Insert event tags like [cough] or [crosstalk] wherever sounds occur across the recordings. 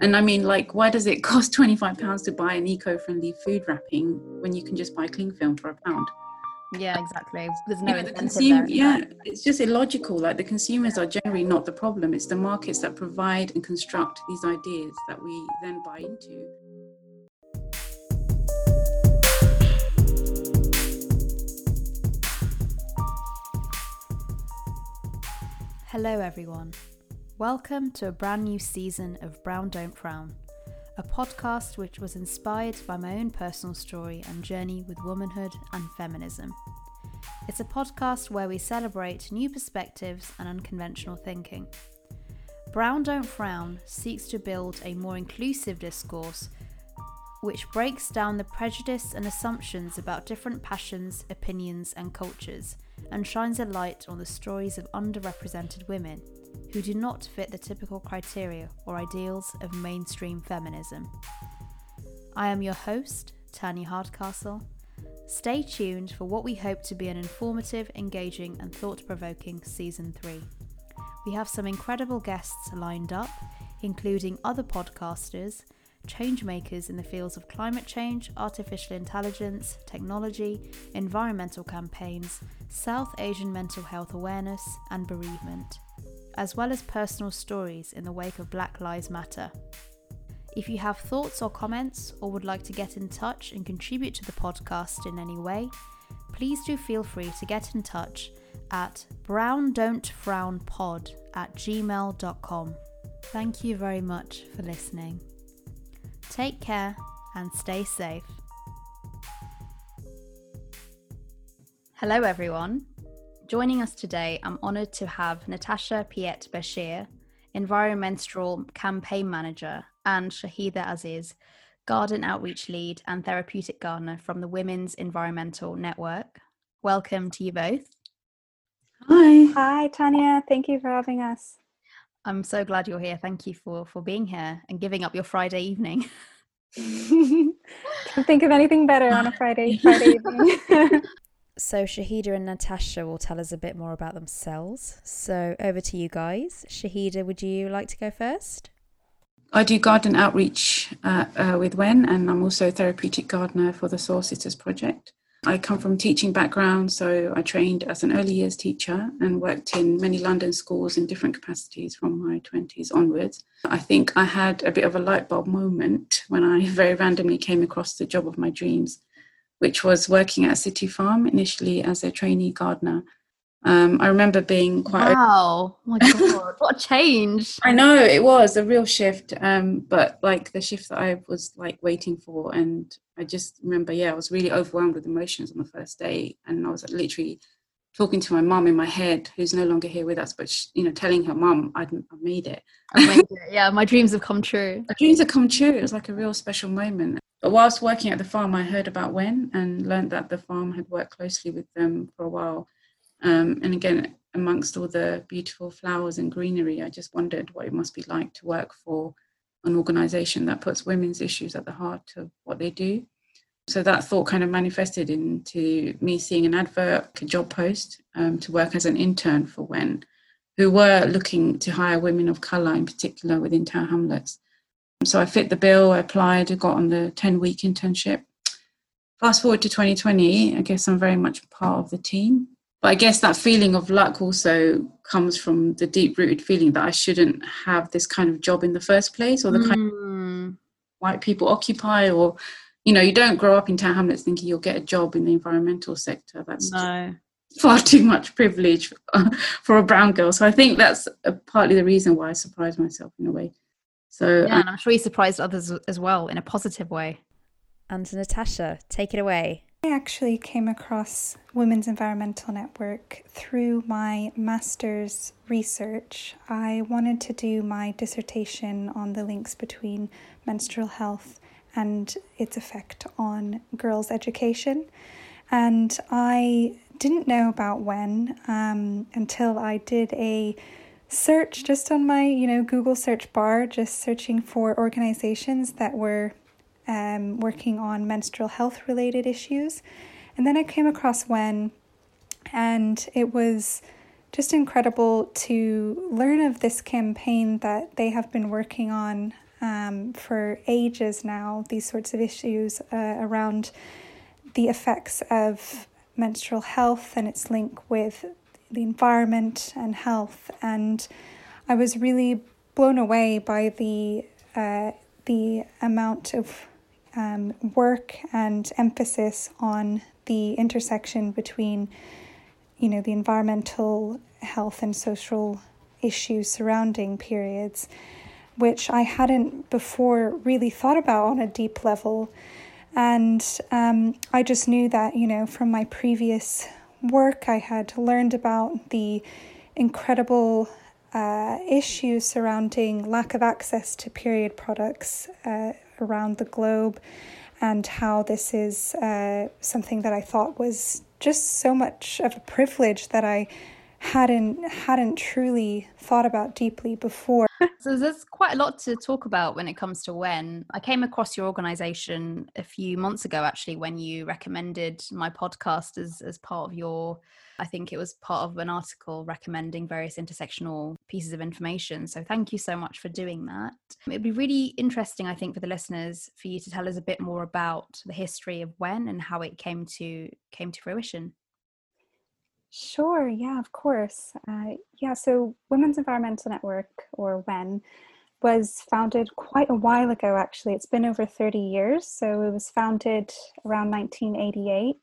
And I mean, like, why does it [laughs] cost £25 to buy an eco friendly food wrapping when you can just buy cling film for a pound? Yeah, exactly. There's no You know, the incentive consum- there. yeah, it's just illogical. Like, the consumers are generally not the problem, it's the markets that provide and construct these ideas that we then buy into. Hello, everyone. Welcome to a brand new season of Brown Don't Frown, a podcast which was inspired by my own personal story and journey with womanhood and feminism. It's a podcast where we celebrate new perspectives and unconventional thinking. Brown Don't Frown seeks to build a more inclusive discourse which breaks down the prejudice and assumptions about different passions, opinions, and cultures, and shines a light on the stories of underrepresented women who do not fit the typical criteria or ideals of mainstream feminism. I am your host, Tanya Hardcastle. Stay tuned for what we hope to be an informative, engaging, and thought provoking season 3. We have some incredible guests lined up, including other podcasters, change makers in the fields of climate change, artificial intelligence, technology, environmental campaigns, South Asian mental health awareness, and bereavement, as well as personal stories in the wake of Black Lives Matter. If you have thoughts or comments, or would like to get in touch and contribute to the podcast in any way, please do feel free to get in touch at browndon'tfrownpod at gmail.com. Thank you very much for listening. Take care and stay safe. Hello, everyone. Joining us today, I'm honoured to have Natasha Piet Bashir, Environmenstrual Campaign Manager, and Shaheda Aziz, Garden Outreach Lead and Therapeutic Gardener from the Women's Environmental Network. Welcome to you both. Hi. Hi, Tanya. Thank you for having us. I'm so glad you're here. Thank you for for being here and giving up your Friday evening. [laughs] Can't think of anything better on a Friday Friday [laughs] evening. [laughs] So Shaheda and Natasha will tell us a bit more about themselves. So over to you guys. Shaheda, would you like to go first? I do garden outreach uh, uh, with Wen, and I'm also a therapeutic gardener for the Soil Sisters Project. I come from teaching background, so I trained as an early years teacher and worked in many London schools in different capacities from my 20s onwards. I think I had a bit of a light bulb moment when I [laughs] very randomly came across the job of my dreams, which was working at City Farm initially as a trainee gardener. Um, I remember being quite Wow. Oh my [laughs] god, what a change. I know it was a real shift, um, but like the shift that I was like waiting for, and I just remember, yeah, I was really overwhelmed with emotions on the first day, and I was like, literally talking to my mum in my head, who's no longer here with us, but sh you know, telling her mum I'd, I made it. I [laughs] made it. Yeah, my dreams have come true. My dreams have come true. It was like a real special moment. But whilst working at the farm, I heard about Wen and learned that the farm had worked closely with them for a while. Um, and again, amongst all the beautiful flowers and greenery, I just wondered what it must be like to work for an organization that puts women's issues at the heart of what they do. So that thought kind of manifested into me seeing an advert, a job post um, to work as an intern for Wen, who were looking to hire women of colour in particular within Tower Hamlets. So I fit the bill, I applied, I got on the 10 week internship. Fast forward to 2020, I guess I'm very much part of the team. But I guess that feeling of luck also comes from the deep rooted feeling that I shouldn't have this kind of job in the first place or the kind of Mm, white people occupy or you know you don't grow up in Tower Hamlets thinking you'll get a job in the environmental sector that's no. far too much privilege [laughs] for a brown girl so i think that's uh, partly the reason why i surprised myself in a way so Yeah, and I'm sure you surprised others as well in a positive way. And Natasha, take it away. I actually came across Women's Environmental Network through my master's research. I wanted to do my dissertation on the links between menstrual health and its effect on girls' education. And I didn't know about WEN um, until I did a search just on my, you know, Google search bar, just searching for organizations that were um, working on menstrual health related issues. And then I came across WEN, and it was just incredible to learn of this campaign that they have been working on um, for ages now these sorts of issues uh, around the effects of menstrual health and its link with the environment and health. And I was really blown away by the uh, the amount of um, work and emphasis on the intersection between, you know, the environmental health and social issues surrounding periods, which I hadn't before really thought about on a deep level. And um, I just knew that, you know, from my previous work, I had learned about the incredible uh, issues surrounding lack of access to period products uh, around the globe and how this is uh, something that I thought was just so much of a privilege that I hadn't hadn't truly thought about deeply before. So there's quite a lot to talk about when it comes to WEN. I came across your organization a few months ago actually when you recommended my podcast as as part of your I think it was part of an article recommending various intersectional pieces of information. So thank you so much for doing that. It'd be really interesting, I think, for the listeners for you to tell us a bit more about the history of WEN and how it came to came to fruition. Sure, yeah, of course. Uh, yeah, so Women's Environmental Network, or WEN, was founded quite a while ago, actually. It's been over 30 years. So it was founded around 1988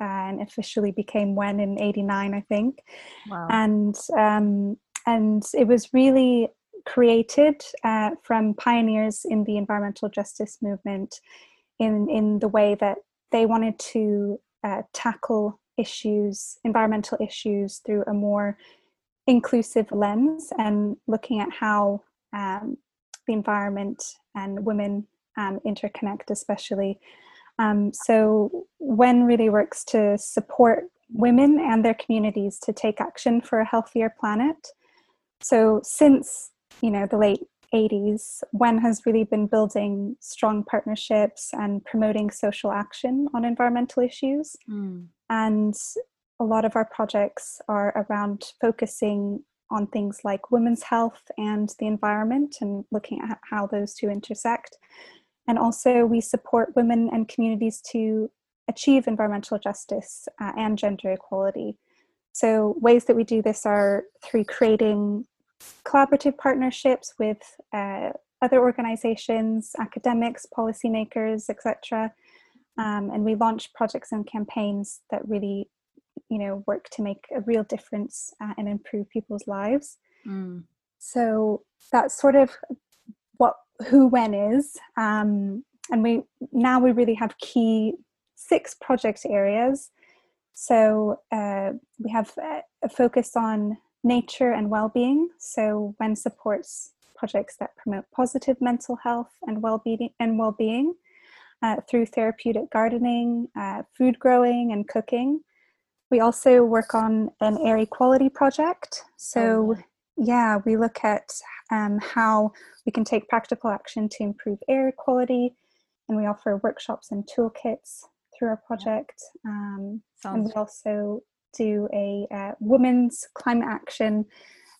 and officially became WEN in 89, I think. Wow. And, um, and it was really created uh, from pioneers in the environmental justice movement in, in the way that they wanted to uh, tackle issues, environmental issues, through a more inclusive lens and looking at how um, the environment and women um, interconnect, especially. Um, so, WEN really works to support women and their communities to take action for a healthier planet. So, since you know the late 80s, WEN has really been building strong partnerships and promoting social action on environmental issues. Mm. And a lot of our projects are around focusing on things like women's health and the environment and looking at how those two intersect. And also, we support women and communities to achieve environmental justice uh, and gender equality. So, ways that we do this are through creating collaborative partnerships with uh, other organizations, academics, policymakers, etc. Um, and we launch projects and campaigns that really you know work to make a real difference uh, and improve people's lives. Mm. so that's sort of what who WEN is um, and we now we really have key six project areas. So uh, we have a focus on nature and well-being. So WEN supports projects that promote positive mental health and well-being and well-being uh, through therapeutic gardening uh, food growing and cooking we also work on an air equality project. So, oh. yeah, we look at um, how we can take practical action to improve air quality, and we offer workshops and toolkits through our project. Um, and we also do a uh, women's climate action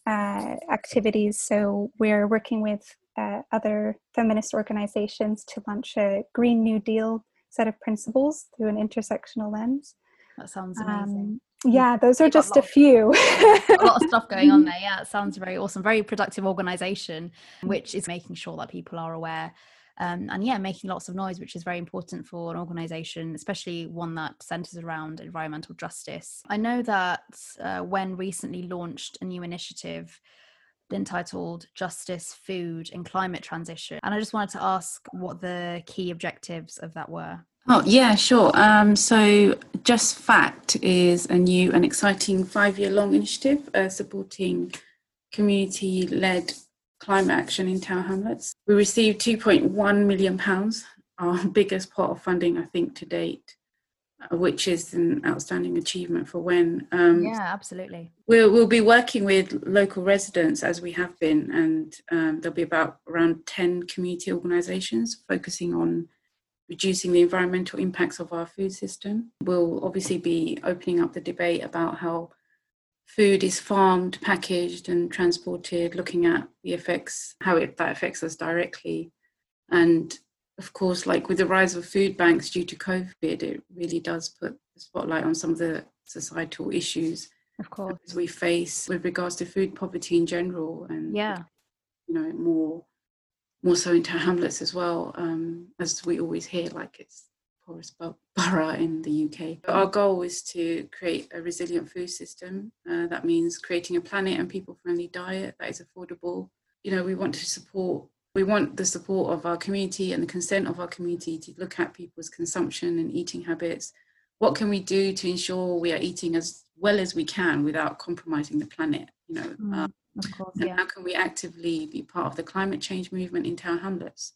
uh, activities. So we're working with uh, other feminist organizations to launch a Green New Deal set of principles through an intersectional lens. That sounds amazing. Um, yeah, those are just a, a few. a lot of stuff going on [laughs] there. Yeah, it sounds very awesome. Very productive organization, which is making sure that people are aware. Um, and yeah, making lots of noise, which is very important for an organization, especially one that centers around environmental justice. I know that uh, WEN recently launched a new initiative entitled Justice, Food, and Climate Transition. And I just wanted to ask what the key objectives of that were. Oh, yeah, sure. Um, so, Just Fact is a new and exciting five year long initiative uh, supporting community led climate action in Tower Hamlets. We received £2.1 million, our [laughs] biggest pot of funding, I think, to date. Uh, which is an outstanding achievement for WEN. Um, yeah, absolutely. We'll, we'll be working with local residents as we have been, and um, there'll be about around 10 community organisations focusing on reducing the environmental impacts of our food system. We'll obviously be opening up the debate about how food is farmed, packaged, and transported, looking at the effects, how it, that affects us directly. And of course, like with the rise of food banks due to COVID, it really does put the spotlight on some of the societal issues Of course. we face with regards to food poverty in general and Yeah. you know more more so into hamlets as well um, as we always hear like it's poorest [laughs] borough in the uk our goal is to create a resilient food system uh, that means creating a planet and people friendly diet that is affordable you know we want to support we want the support of our community and the consent of our community to look at people's consumption and eating habits what can we do to ensure we are eating as well as we can without compromising the planet you know Mm, um, Of course. and Yeah. how can we actively be part of the climate change movement in Tower Hamlets?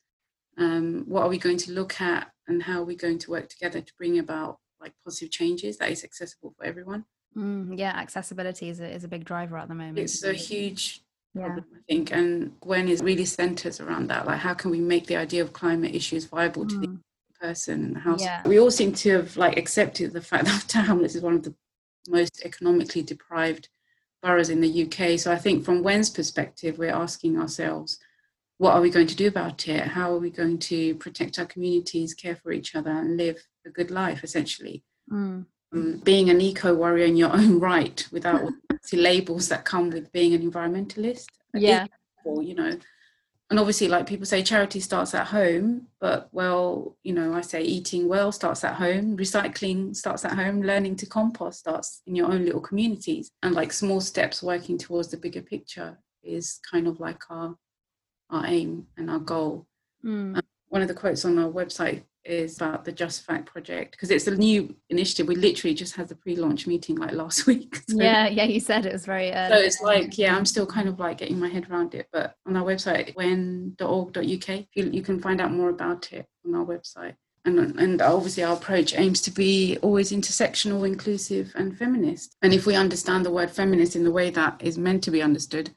Um, what are we going to look at and how are we going to work together to bring about like positive changes that is accessible for everyone? Mm, yeah. Accessibility is a, is a big driver at the moment. It's a huge yeah. problem, I think, and WEN is really centres around that. Like, how can we make the idea of climate issues viable to the Mm, person and the house? Yeah. We all seem to have like accepted the fact [laughs] that Hamlets is one of the most economically deprived boroughs in the UK. So I think from WEN's perspective, we're asking ourselves, what are we going to do about it? How are we going to protect our communities, care for each other, and live a good life, essentially? mm, Um, being an eco warrior in your [laughs] own right without all [laughs] the labels that come with being an environmentalist. Yeah. Or, you know, and obviously, like people say, charity starts at home, but well, you know, I say eating well starts at home, recycling starts at home, learning to compost starts in your own little communities, and like small steps working towards the bigger picture is kind of like our our aim and our goal mm, one of the quotes on our website is about the Just Fact project because it's a new initiative. We literally just had the pre-launch meeting like last [laughs] week. So, yeah. Yeah. You said it was very. So it's like, yeah, I'm still kind of like getting my head around it. But on our website, wen.org.uk, you, you can find out more about it on our website. And, and obviously, our approach aims to be always intersectional, inclusive, and feminist. And if we understand the word feminist in the way that is meant to be understood,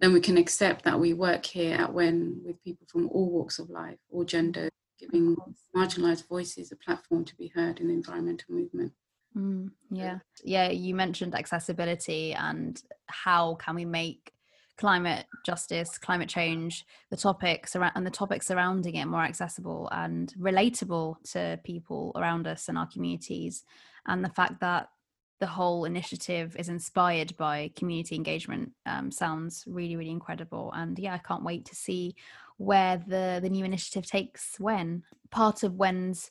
then we can accept that we work here at WEN with people from all walks of life, all genders, giving marginalized voices a platform to be heard in the environmental movement. Mm, yeah. Yeah you mentioned accessibility and how can we make climate justice climate change the topics around and the topics surrounding it more accessible and relatable to people around us and our communities. And the fact that the whole initiative is inspired by community engagement um, sounds really really incredible. And yeah i can't wait to see where the the new initiative takes WEN. Part of WEN's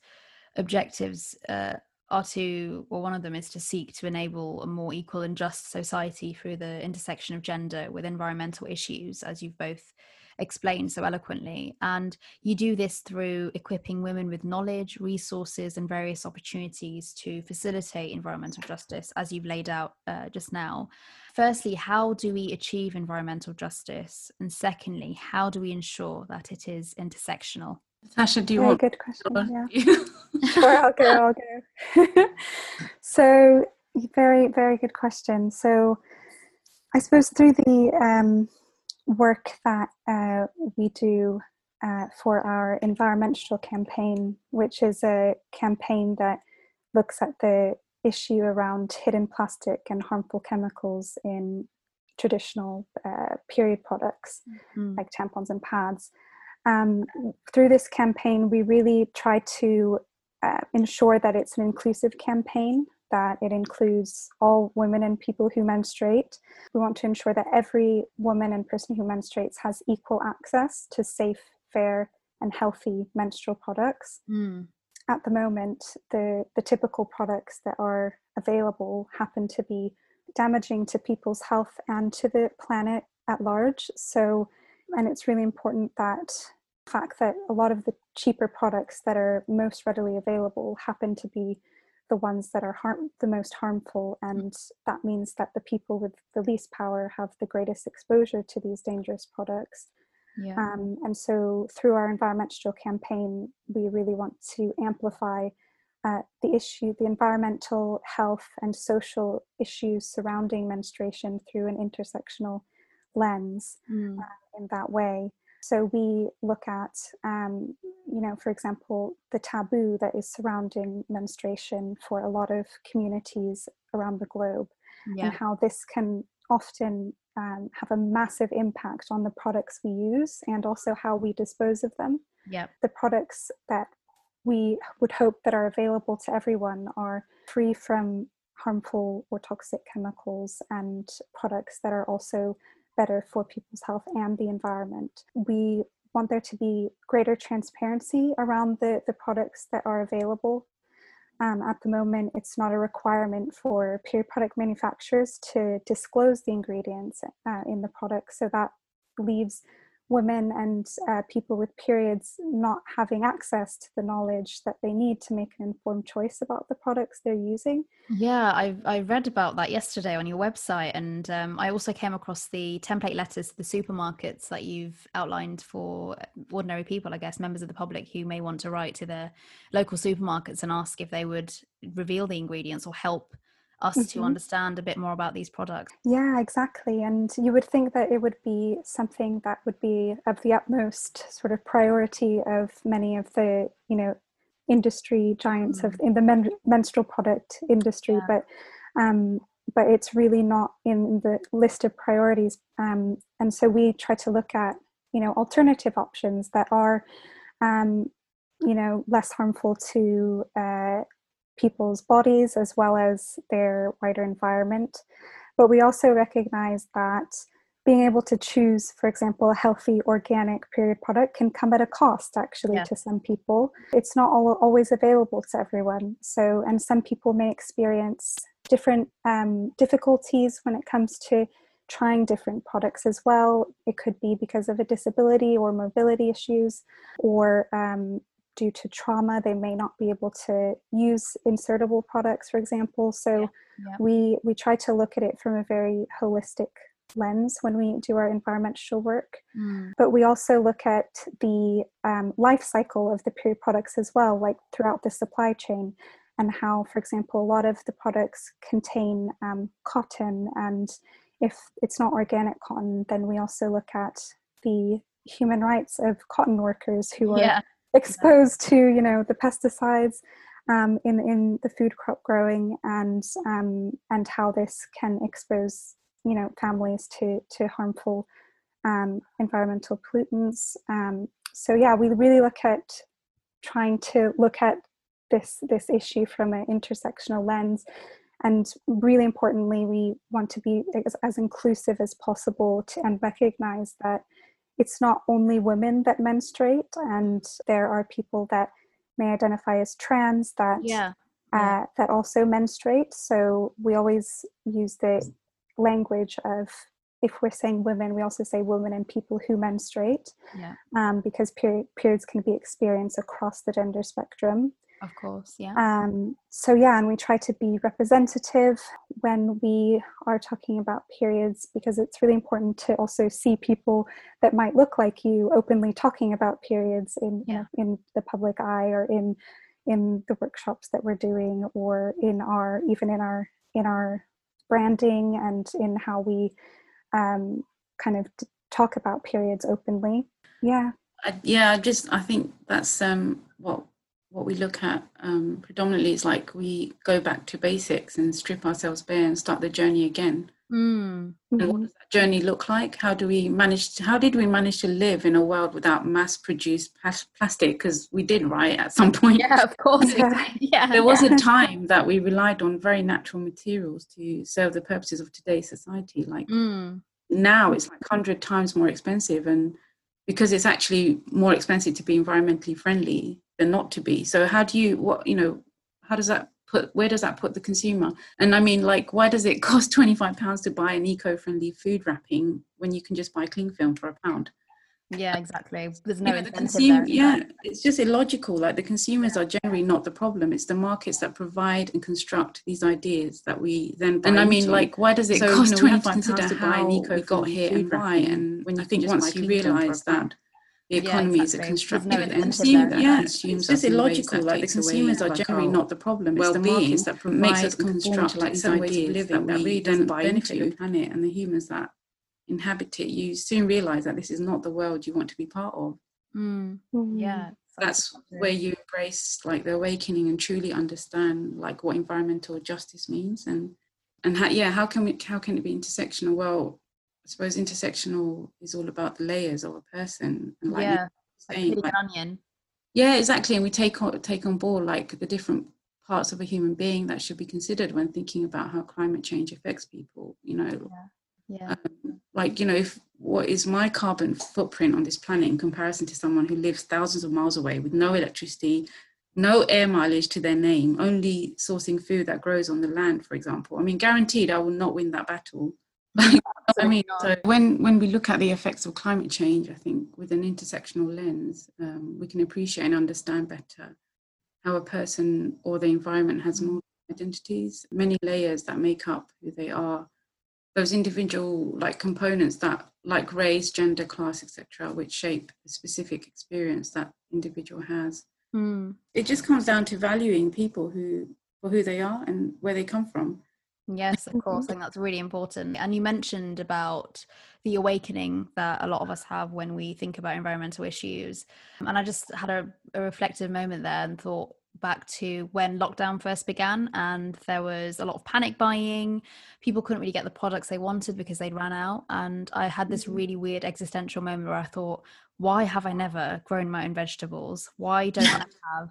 objectives uh, are to, well, one of them is to seek to enable a more equal and just society through the intersection of gender with environmental issues, as you've both explained so eloquently. And you do this through equipping women with knowledge, resources, and various opportunities to facilitate environmental justice, as you've laid out uh, just now. Firstly, how do we achieve environmental justice? And secondly, how do we ensure that it is intersectional? Natasha, do you Very want good question. Yeah. to [laughs] sure, I'll go. I'll go. [laughs] so, very, very good question. So, I suppose through the um, work that uh, we do uh, for our environmenstrual campaign, which is a campaign that looks at the issue around hidden plastic and harmful chemicals in traditional uh, period products Mm, like tampons and pads. Um, through this campaign, we really try to uh, ensure that it's an inclusive campaign, that it includes all women and people who menstruate. We want to ensure that every woman and person who menstruates has equal access to safe, fair, and healthy menstrual products. mm, At the moment, the, the typical products that are available happen to be damaging to people's health and to the planet at large. So, and it's really important that the fact that a lot of the cheaper products that are most readily available happen to be the ones that are harm, the most harmful and that means that the people with the least power have the greatest exposure to these dangerous products yeah. um, and so through our environmenstrual campaign we really want to amplify uh, the issue the environmental health and social issues surrounding menstruation through an intersectional lens Mm, in that way. So we look at, um, you know, for example, the taboo that is surrounding menstruation for a lot of communities around the globe, yeah. and how this can often um, have a massive impact on the products we use and also how we dispose of them. Yep. The products that we would hope that are available to everyone are free from harmful or toxic chemicals and products that are also better for people's health and the environment. We want there to be greater transparency around the, the products that are available. Um, at the moment, it's not a requirement for peer product manufacturers to disclose the ingredients uh, in the product, so that leaves women and uh, people with periods not having access to the knowledge that they need to make an informed choice about the products they're using. Yeah, I I read about that yesterday on your website, and um, I also came across the template letters to the supermarkets that you've outlined for ordinary people, I guess, members of the public who may want to write to their local supermarkets and ask if they would reveal the ingredients or help us mm-hmm. to understand a bit more about these products. Yeah, exactly. And you would think that it would be something that would be of the utmost sort of priority of many of the, you know, industry giants mm-hmm. of mm. in the men- menstrual product industry, yeah. but um, but it's really not in the list of priorities. Um, and so we try to look at, you know, alternative options that are, um, you know, less harmful to uh, people's bodies as well as their wider environment. But we also recognize that being able to choose, for example, a healthy organic period product can come at a cost actually yeah. to some people. It's not all, always available to everyone. So, and some people may experience different um, difficulties when it comes to trying different products as well. It could be because of a disability or mobility issues, or um, due to trauma they may not be able to use insertable products for example so yeah, yeah. we we try to look at it from a very holistic lens when we do our environmental work mm. but we also look at the um, life cycle of the period products as well like throughout the supply chain and how for example a lot of the products contain um, cotton and if it's not organic cotton then we also look at the human rights of cotton workers who are yeah exposed to you know the pesticides um, in in the food crop growing and um, and how this can expose you know families to to harmful um, environmental pollutants. Um, so yeah, we really look at trying to look at this this issue from an intersectional lens and really importantly we want to be as, as inclusive as possible to, and recognize that it's not only women that menstruate, and there are people that may identify as trans that yeah. Uh, that also menstruate. So we always use the language of if we're saying women, we also say women and people who menstruate, yeah. um, because period, periods can be experienced across the gender spectrum. Of course, yeah. Um, so, yeah, and we try to be representative when we are talking about periods because it's really important to also see people that might look like you openly talking about periods in yeah. in the public eye or in in the workshops that we're doing or in our even in our in our branding and in how we um, kind of talk about periods openly. Yeah. I, yeah, i just I think that's um, what what we look at um, predominantly is like we go back to basics and strip ourselves bare and start the journey again. Mm. And what does that journey look like? How do we manage? To, how did we manage to live in a world without mass-produced plastic? Because we did, right? At some [laughs] point, yeah, of course. Yeah, [laughs] yeah. There was a time that we relied on very natural materials to serve the purposes of today's society. Like mm. now, it's like hundred times more expensive, and because it's actually more expensive to be environmentally friendly than not to be. So how do you what you know how does that put where does that put the consumer? And I mean like why does it [laughs] cost 25 pounds to buy an eco-friendly food wrapping when you can just buy cling film for a pound? Yeah, exactly. There's no you know, the consumer, Yeah, it's just illogical. Like the consumers are generally not the problem. It's the markets that provide and construct these ideas that we then. and I mean, like, why does it so, cost twenty five pounds to buy an eco we got here and why? And when you think once you realise that the economy yeah, exactly. is a constructed no and consumer, yeah, it's just illogical. Like the consumers are generally not the problem. It's the markets that makes us conform to like some ways of living that really don't benefit the planet and the humans that inhabit it. You soon realise that this is not the world you want to be part of. Mm. Yeah, that's where you embrace like the awakening and truly understand like what environmental justice means and and how, yeah how can we how can it be intersectional well suppose intersectional is all about the layers of a person. And like yeah, saying, like- an onion. yeah, exactly. And we take on, take on board like the different parts of a human being that should be considered when thinking about how climate change affects people. You know, Yeah, um, like you know, if what is my carbon footprint on this planet in comparison to someone who lives thousands of miles away with no electricity, no air mileage to their name, only sourcing food that grows on the land, for example. I mean, guaranteed, I will not win that battle. I mean, so when when we look at the effects of climate change, I think with an intersectional lens, um, we can appreciate and understand better how a person or the environment has more identities, many layers that make up who they are. Those individual like components that, like race, gender, class, etc., which shape the specific experience that individual has. Mm. It just comes down to valuing people who for who they are and where they come from. Yes, of course. I think that's really important. And you mentioned about the awakening that a lot of us have when we think about environmental issues. And I just had a, a reflective moment there and thought back to when lockdown first began and there was a lot of panic buying. People couldn't really get the products they wanted because they'd ran out. And I had this Mhm. really weird existential moment where I thought, why have I never grown my own vegetables? Why don't I [laughs] have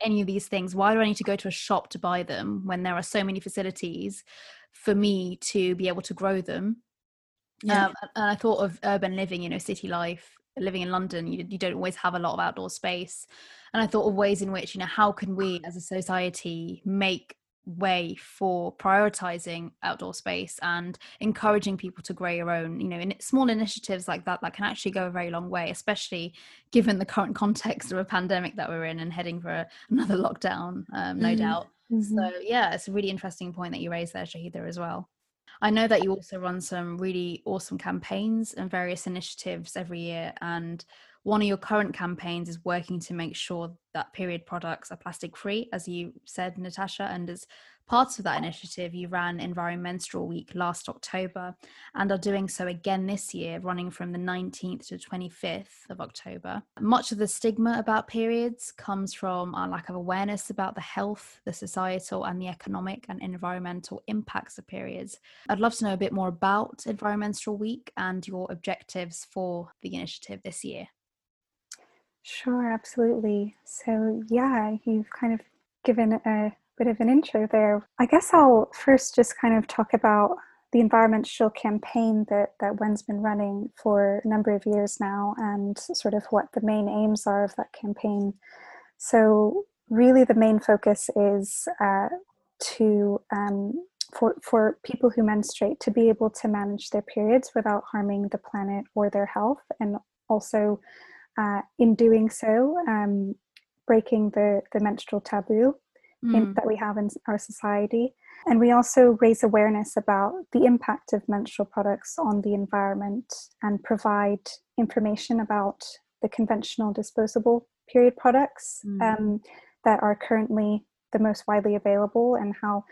any of these things why do i need to go to a shop to buy them when there are so many facilities for me to be able to grow them um, and i thought of urban living you know city life living in london you, you don't always have a lot of outdoor space. And i thought of ways in which you know how can we as a society make way for prioritizing outdoor space and encouraging people to grow your own you know in small initiatives like that that can actually go a very long way especially given the current context of a pandemic that we're in and heading for a, [laughs] another lockdown um, no Mhm. doubt. So yeah it's a really interesting point that you raised there shaheda as well i know that you also run some really awesome campaigns and various initiatives every year and one of your current campaigns is working to make sure that period products are plastic free as you said natasha and as parts of that initiative you ran environmenstrual week last october and are doing so again this year running from the 19th to 25th of october. Much of the stigma about periods comes from our lack of awareness about the health the societal and the economic and environmental impacts of periods. I'd love to know a bit more about environmenstrual week and your objectives for the initiative this year. Sure, absolutely. So, yeah, you've kind of given a bit of an intro there. I guess I'll first just kind of talk about the environmenstrual campaign that, that Wen's been running for a number of years now and sort of what the main aims are of that campaign. So, really, the main focus is uh, to um, for, for people who menstruate to be able to manage their periods without harming the planet or their health, and also uh, in doing so, um, breaking the, the menstrual taboo in, Mm, that we have in our society. And we also raise awareness about the impact of menstrual products on the environment and provide information about the conventional disposable period products Mm. um, that are currently the most widely available and how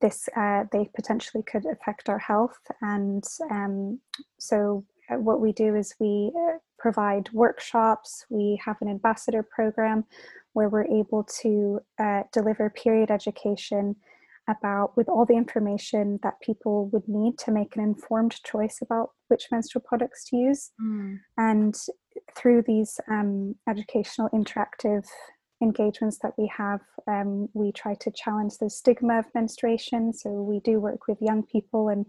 this uh, they potentially could affect our health. And um, so, uh, what we do is we uh, provide workshops. We have an ambassador program where we're able to uh, deliver period education about with all the information that people would need to make an informed choice about which menstrual products to use. Mm, and through these um, educational interactive engagements that we have um, we try to challenge the stigma of menstruation. So we do work with young people and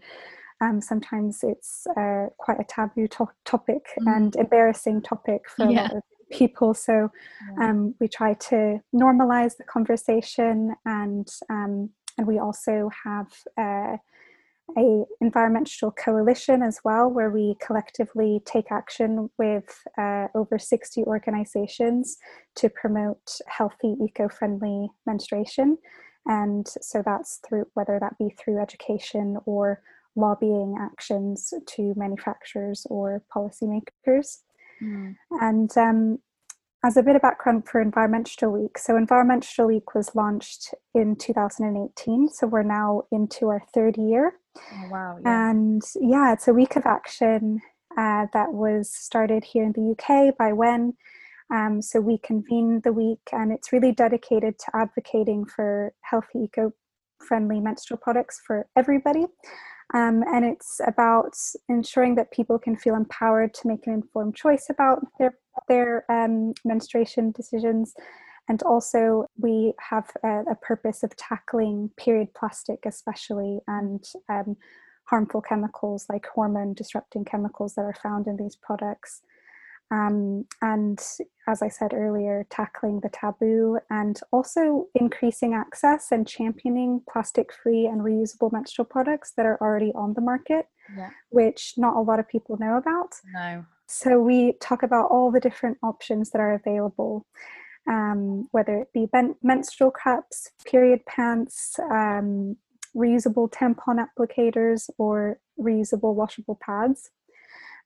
um, sometimes it's uh, quite a taboo to- topic Mm. and embarrassing topic for a lot of people. So um, we try to normalize the conversation and um, and we also have uh, a environmenstrual coalition as well where we collectively take action with uh, over 60 organizations to promote healthy eco-friendly menstruation. And so that's through whether that be through education or lobbying actions to manufacturers or policymakers Mm, and um, as a bit of background for Environmenstrual Week, so Environmenstrual Week was launched in 2018, so we're now into our third year. oh, wow yeah And yeah, it's a week of action uh, that was started here in the UK by Wen. Um, so we convene the week, and it's really dedicated to advocating for healthy, eco friendly menstrual products for everybody. Um, and it's about ensuring that people can feel empowered to make an informed choice about their their um, menstruation decisions. And also, we have a, a, purpose of tackling period plastic, especially, and um, harmful chemicals like hormone disrupting chemicals that are found in these products. Um, and as I said earlier, tackling the taboo and also increasing access and championing plastic free and reusable menstrual products that are already on the market, yeah. which not a lot of people know about. No. So we talk about all the different options that are available. Um, whether it be ben- menstrual cups, period pants, um, reusable tampon applicators, or reusable washable pads.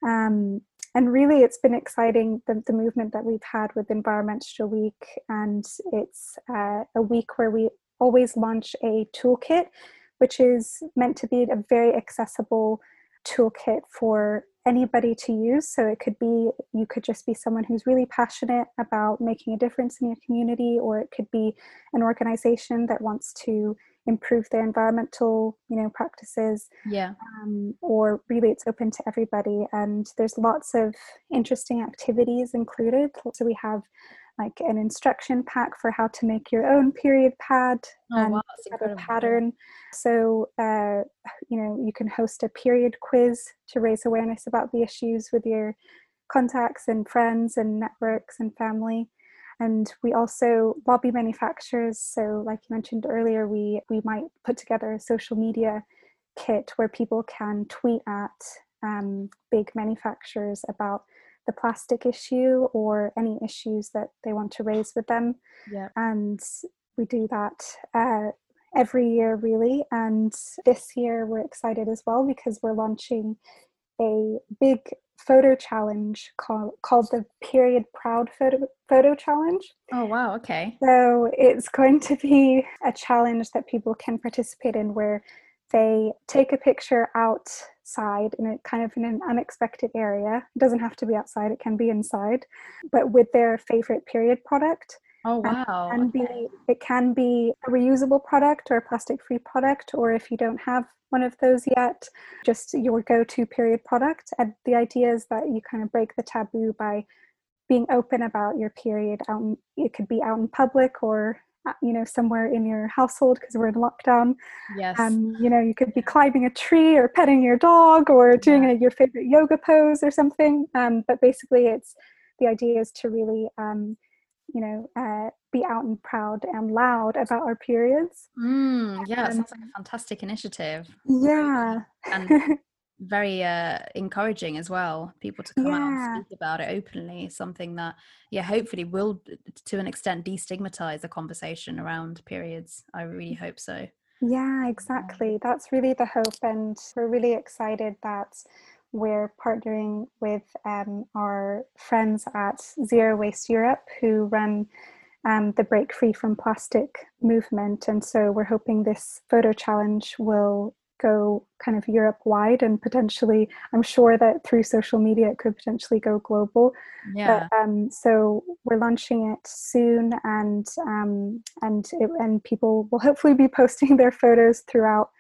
Um, and really it's been exciting the, the movement that we've had with environmenstrual week and it's uh, a week where we always launch a toolkit which is meant to be a very accessible toolkit for anybody to use. So it could be you could just be someone who's really passionate about making a difference in your community or it could be an organization that wants to improve their environmental you know practices yeah. um, or really it's open to everybody. And there's lots of interesting activities included. So we have like an instruction pack for how to make your own period pad oh, and wow, a pattern. So uh, you know you can host a period quiz to raise awareness about the issues with your contacts and friends and networks and family and we also lobby manufacturers. So, like you mentioned earlier, we, we might put together a social media kit where people can tweet at um, big manufacturers about the plastic issue or any issues that they want to raise with them. Yeah. And we do that uh, every year, really. And this year, we're excited as well because we're launching a big photo challenge called, called the Period Proud Photo, photo Challenge. Oh, wow. Okay. So it's going to be a challenge that people can participate in where they take a picture outside in a kind of in an unexpected area. It doesn't have to be outside, it can be inside, but with their favorite period product. Oh wow! It can okay. be it can be a reusable product or a plastic-free product, or if you don't have one of those yet, just your go-to period product. And the idea is that you kind of break the taboo by being open about your period. Out in, it could be out in public or uh, you know somewhere in your household because we're in lockdown. Yes. Um, you know you could be climbing a tree or petting your dog or doing yeah. a, your favorite yoga pose or something. Um, but basically, it's the idea is to really um, you know, uh, be out and proud and loud about our periods. Mm, yeah, um, sounds like a fantastic initiative. Yeah. And [laughs] very uh, encouraging as well. People to come yeah. out and speak about it openly, something that, yeah, hopefully will, to an extent, destigmatize the conversation around periods. I really hope so. Yeah, exactly. That's really the hope. And we're really excited that we're partnering with um, our friends at Zero Waste Europe who run um, the Break Free from Plastic movement. And so we're hoping this photo challenge will go kind of Europe wide and potentially, I'm sure that through social media it could potentially go global. Yeah. But, um, so we're launching it soon, and um, and it, and people will hopefully be [laughs] posting their photos throughout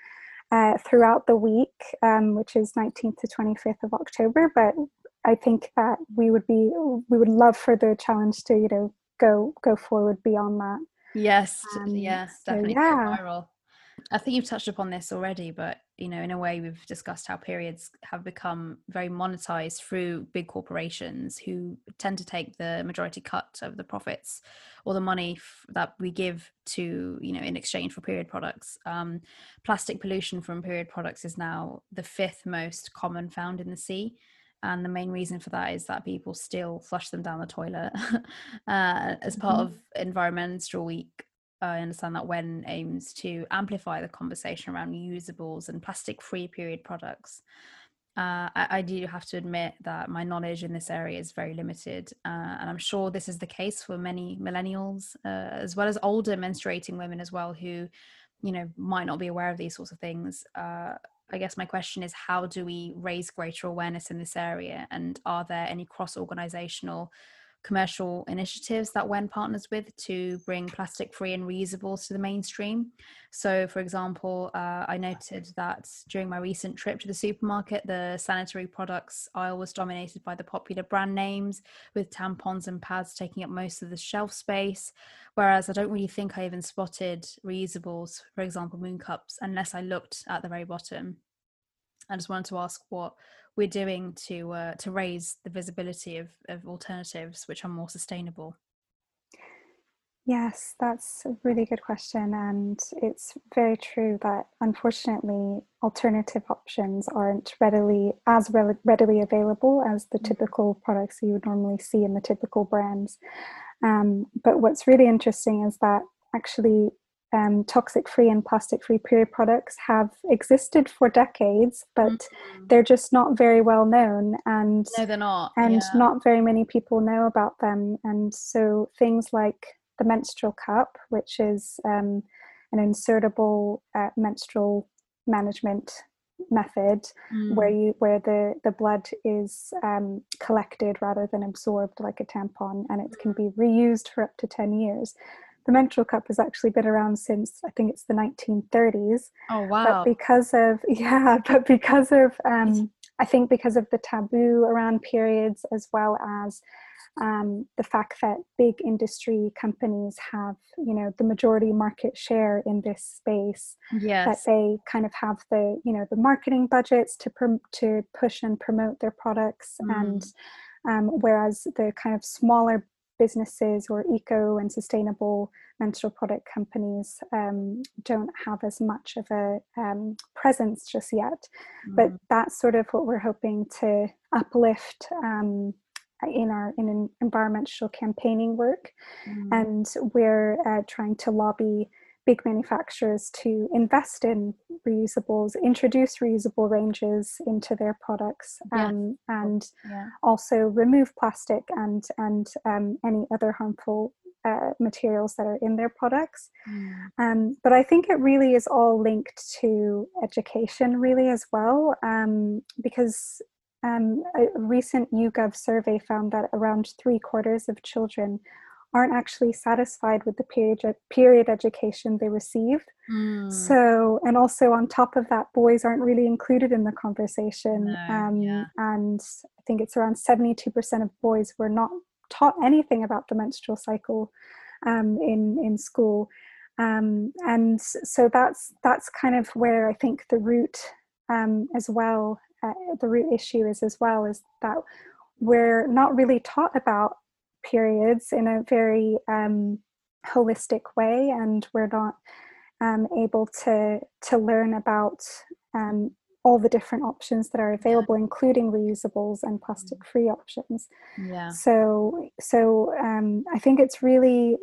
uh, throughout the week, um, which is 19th to 25th of October. But I think that we would be we would love for the challenge to you know go go forward beyond that. Yes, um, yeah, definitely so, yeah. I think you've touched upon this already, but you know, in a way, we've discussed how periods have become very monetized through big corporations who tend to take the majority cut of the profits or the money f- that we give to, you know, in exchange for period products. Um, plastic pollution from period products is now the fifth most common found in the sea. And the main reason for that is that people still flush them down the toilet. [laughs] uh, as part mm-hmm. of Environmenstrual Week, I understand that WEN aims to amplify the conversation around usables and plastic free period products. Uh, I, I, do have to admit that my knowledge in this area is very limited, uh, and I'm sure this is the case for many millennials, uh, as well as older menstruating women as well, who, you know, might not be aware of these sorts of things. Uh, I guess my question is, how do we raise greater awareness in this area, and are there any cross-organizational commercial initiatives that Wen partners with to bring plastic free and reusables to the mainstream. So, for example, uh, I noted that during my recent trip to the supermarket, the sanitary products aisle was dominated by the popular brand names, with tampons and pads taking up most of the shelf space. Whereas I don't really think I even spotted reusables, for example, moon cups, unless I looked at the very bottom. I just wanted to ask what we're doing to uh, to raise the visibility of, of alternatives which are more sustainable. Yes, that's a really good question. And it's very true that unfortunately, alternative options aren't readily as readily available as the mm. typical products you would normally see in the typical brands. Um, but what's really interesting is that actually um, toxic free and plastic free period products have existed for decades, but mm-hmm. they're just not very well known. And no, they're not. And yeah. not very many people know about them. And so things like the menstrual cup, which is um, an insertable uh, menstrual management method mm. where you where the the blood is um, collected rather than absorbed like a tampon and it can be reused for up to 10 years the menstrual cup has actually been around since I think it's the 1930s. Oh wow! But because of [laughs] yeah, but because of um, I think because of the taboo around periods, as well as um, the fact that big industry companies have you know the majority market share in this space. Yes. That they kind of have the you know the marketing budgets to prom- to push and promote their products mm. and. Um, whereas the kind of smaller businesses or eco and sustainable menstrual product companies um, don't have as much of a um, presence just yet. Mm. But that's sort of what we're hoping to uplift um, in our in an environmental campaigning work, mm. and we're uh, trying to lobby big manufacturers to invest in reusables, introduce reusable ranges into their products, um, and yeah. also remove plastic and and um, any other harmful uh, materials that are in their products. Mm. Um, but I think it really is all linked to education, really as well, um, because um, a recent YouGov survey found that around three quarters of children aren't actually satisfied with the period period education they received. Mm. So, and also on top of that, boys aren't really included in the conversation. No, um, yeah. And I think it's around seventy-two percent of boys were not taught anything about the menstrual cycle um, in in school. Um, and so that's that's kind of where I think the root um, as well, uh, the root issue is as well is that we're not really taught about periods in a very um, holistic way, and we're not um, able to to learn about um, all the different options that are available, including reusables and plastic-free options. Yeah. So so um, I think it's really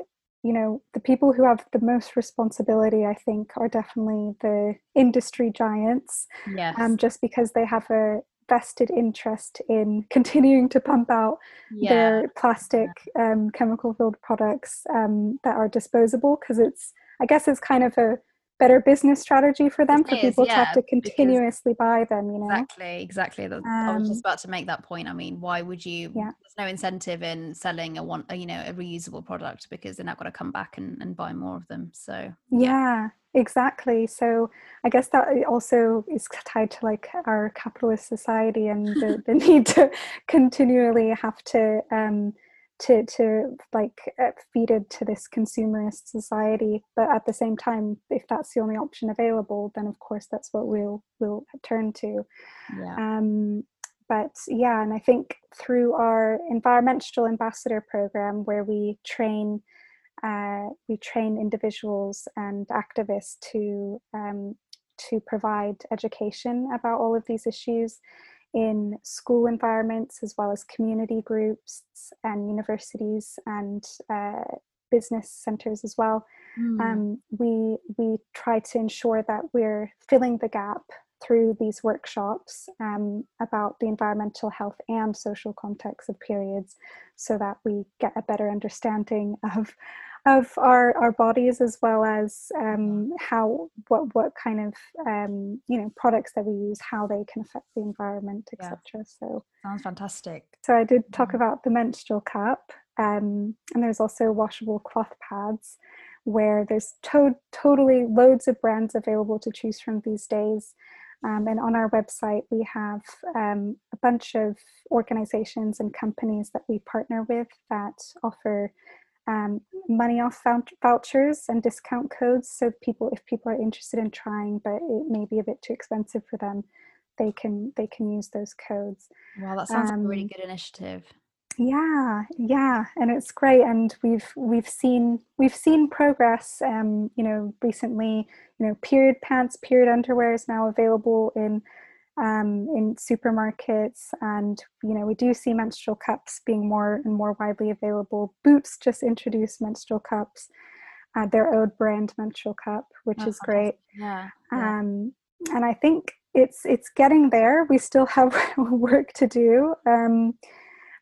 you know the people who have the most responsibility i think are definitely the industry giants yes. um, just because they have a vested interest in [laughs] continuing to pump out yeah. their plastic um, chemical filled products um, that are disposable because it's i guess it's kind of a better business strategy for them it for is, people yeah, to have to continuously buy them you know? Exactly exactly. Um, i was just um, about to make that point i mean why would you yeah. there's no incentive in selling a one you know a reusable product because they're not going to come back and, and buy more of them so yeah. Exactly so i guess that also is tied to like our capitalist society and the, the [laughs] need to continually have to um, to to like uh, feed into this consumerist society but at the same time if that's the only option available then of course that's what we'll we'll turn to yeah. um but yeah and i think through our environmental ambassador program where we train uh, we train individuals and activists to um, to provide education about all of these issues in school environments as well as community groups and universities and uh, business centers as well. Mm. Um, we we try to ensure that we're filling the gap through these workshops um, about the environmental health and social context of periods so that we get a better understanding [laughs] of of our, our bodies as well as um, how what what kind of um, you know products that we use how they can affect the environment etc yeah. so sounds fantastic so i did talk mm-hmm. about the menstrual cup um, and there's also washable cloth pads where there's to- totally loads of brands available to choose from these days. Um, and on our website, we have um, a bunch of organizations and companies that we partner with that offer um, money off vouchers and discount codes. So people, if people are interested in trying, but it may be a bit too expensive for them, they can they can use those codes. Wow, that sounds like a really um, good initiative yeah yeah and it's great and we've we've seen we've seen progress um you know recently you know period pants period underwear is now available in um in supermarkets and you know we do see menstrual cups being more and more widely available. Boots just introduced menstrual cups uh, their own brand menstrual cup which oh, is great. Yeah, yeah. Um and i think it's it's getting there. We still have [laughs] work to do um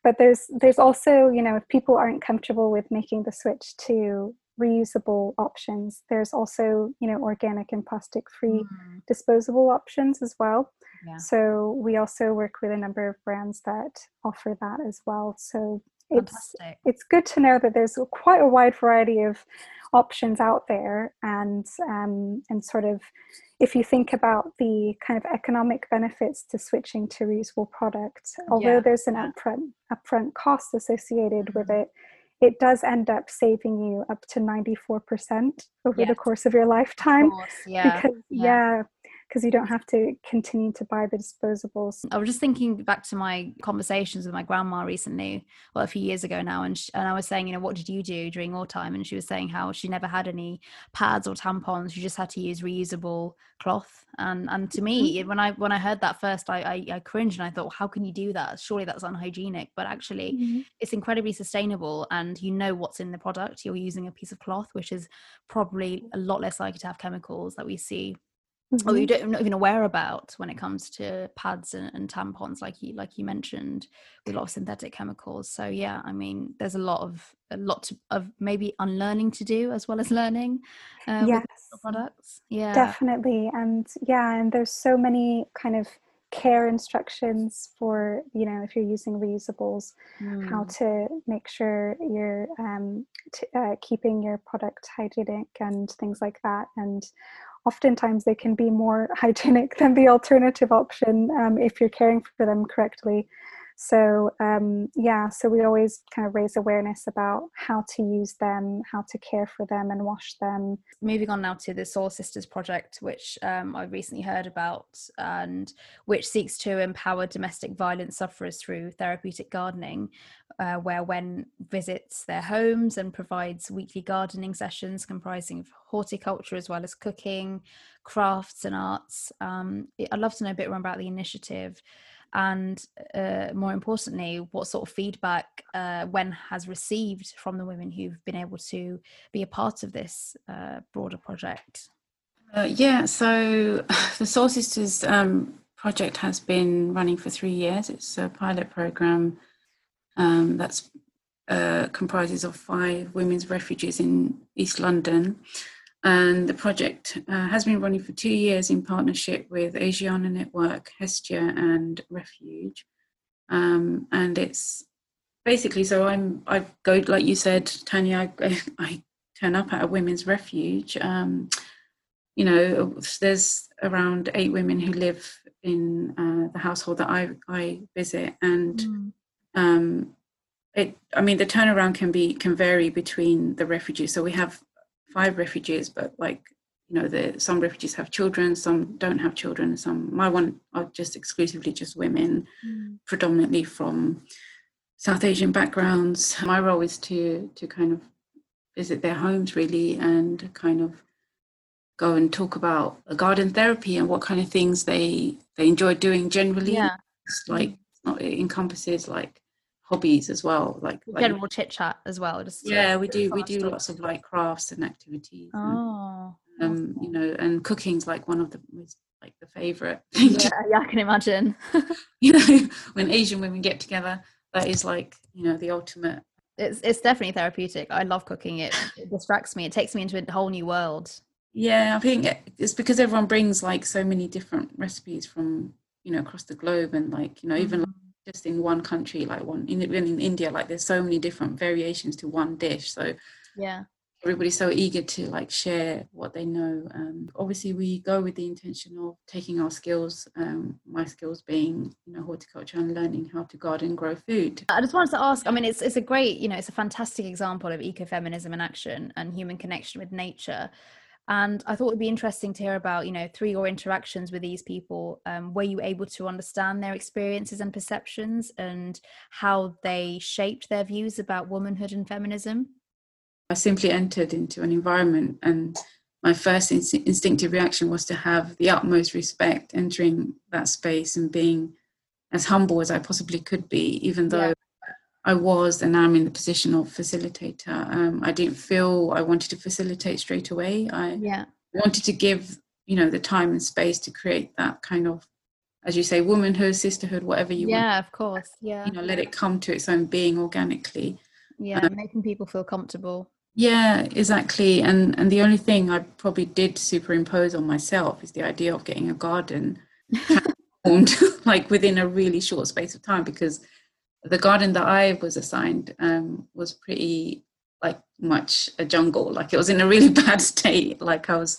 but there's there's also you know if people aren't comfortable with making the switch to reusable options there's also you know organic and plastic free mm. disposable options as well yeah. so we also work with a number of brands that offer that as well so it's Fantastic. it's good to know that there's quite a wide variety of options out there and um, and sort of if you think about the kind of economic benefits to switching to reusable products although yeah. there's an upfront upfront cost associated mm-hmm. with it it does end up saving you up to 94% over the course of your lifetime of course, yeah. because yeah. yeah because you don't have to continue to buy the disposables. I was just thinking back to my conversations with my grandma recently, well, a few years ago now, and, she, and I was saying, you know, what did you do during your time? And she was saying how she never had any pads or tampons; she just had to use reusable cloth. And and to me, mm-hmm. when I when I heard that first, I, I, I cringed and I thought, how can you do that? Surely that's unhygienic. But actually, mm-hmm. it's incredibly sustainable, and you know what's in the product. You're using a piece of cloth, which is probably a lot less likely to have chemicals that we see mm-hmm. or you don't not even aware about when it comes to pads and, and, tampons like you like you mentioned with a lot of synthetic chemicals so yeah i mean there's a lot of a lot to, of maybe unlearning to do as well as learning uh, yes. products yeah definitely and yeah and there's so many kind of care instructions for you know if you're using reusables mm. how to make sure you're um, t- uh, keeping your product hygienic and things like that and oftentimes they can be more [laughs] hygienic than the alternative option um, if you're caring for them correctly. So, um, yeah, so we always kind of raise awareness about how to use them, how to care for them and wash them. Moving on now to the Soil Sisters project, which um, I recently heard about and which seeks to empower domestic violence sufferers through therapeutic gardening, uh, where Wen visits their homes and provides weekly gardening sessions comprising of horticulture as well as cooking, crafts, and arts. Um, I'd love to know a bit more about the initiative and uh, more importantly what sort of feedback uh, Wen has received from the women who've been able to be a part of this uh, broader project. Uh, yeah so [sighs] the soil sisters um, project has been running for three years. It's a pilot program um, that's uh, comprises of five women's refuges in east london and the project uh, has been running for two years in partnership with Ashiana Network, Hestia, and Refuge. Um, and it's basically so I'm I go like you said, Tanya. I, [laughs] I turn up at a women's refuge. Um, you know, there's around eight women who live in uh, the household that I I visit, and mm. um, it. I mean, the turnaround can be can vary between the refugees. So we have five refugees, but like you know, the, some refugees have children, some don't have children. Some my one are just exclusively just women, mm. predominantly from South Asian backgrounds. My role is to to kind of visit their homes really and kind of go and talk about a garden therapy and what kind of things they they enjoy doing generally. Yeah. It's like it encompasses like hobbies as well like general chit chat as well just yeah we do we do lots of like crafts and activities oh and, um you know and cooking's like one of the most like the favorite [laughs] yeah, yeah i can imagine. [laughs] [laughs] You know when asian women get together that is like you know the ultimate it's it's definitely therapeutic. I love cooking. It, it distracts me. It takes me into a whole new world. Yeah i think it's because everyone brings like so many different recipes from you know across the globe and like you know even mm-hmm just in one country, like one in, in India, like there's so many different variations to one dish. So yeah, everybody's so eager to like share what they know. Um, obviously, we go with the intention of taking our skills, um, my skills being you know horticulture and learning how to garden, grow food. I just wanted to ask. I mean, it's it's a great you know it's a fantastic example of ecofeminism in action and human connection with nature. And I thought it'd be interesting to hear about, you know, through your interactions with these people, um, were you able to understand their experiences and perceptions and how they shaped their views about womanhood and feminism? I simply entered into an environment and my first instinctive reaction was to have the utmost respect entering that space and being as humble as I possibly could be, even though yeah. I was and I'm in the position of facilitator. Um, I didn't feel I wanted to facilitate straight away. I yeah. wanted to give, you know, the time and space to create that kind of, as you say, womanhood, sisterhood, whatever you yeah, want. Yeah, of course. Yeah. You know, let it come to its own being organically. Yeah, um, making people feel comfortable. Yeah, exactly. And and the only thing I probably did superimpose on myself is the idea of getting a garden [laughs] transformed [laughs] like within a really short space of time because the garden that I was assigned um, was pretty like much a jungle. Like it was in a really [laughs] bad state. Like I was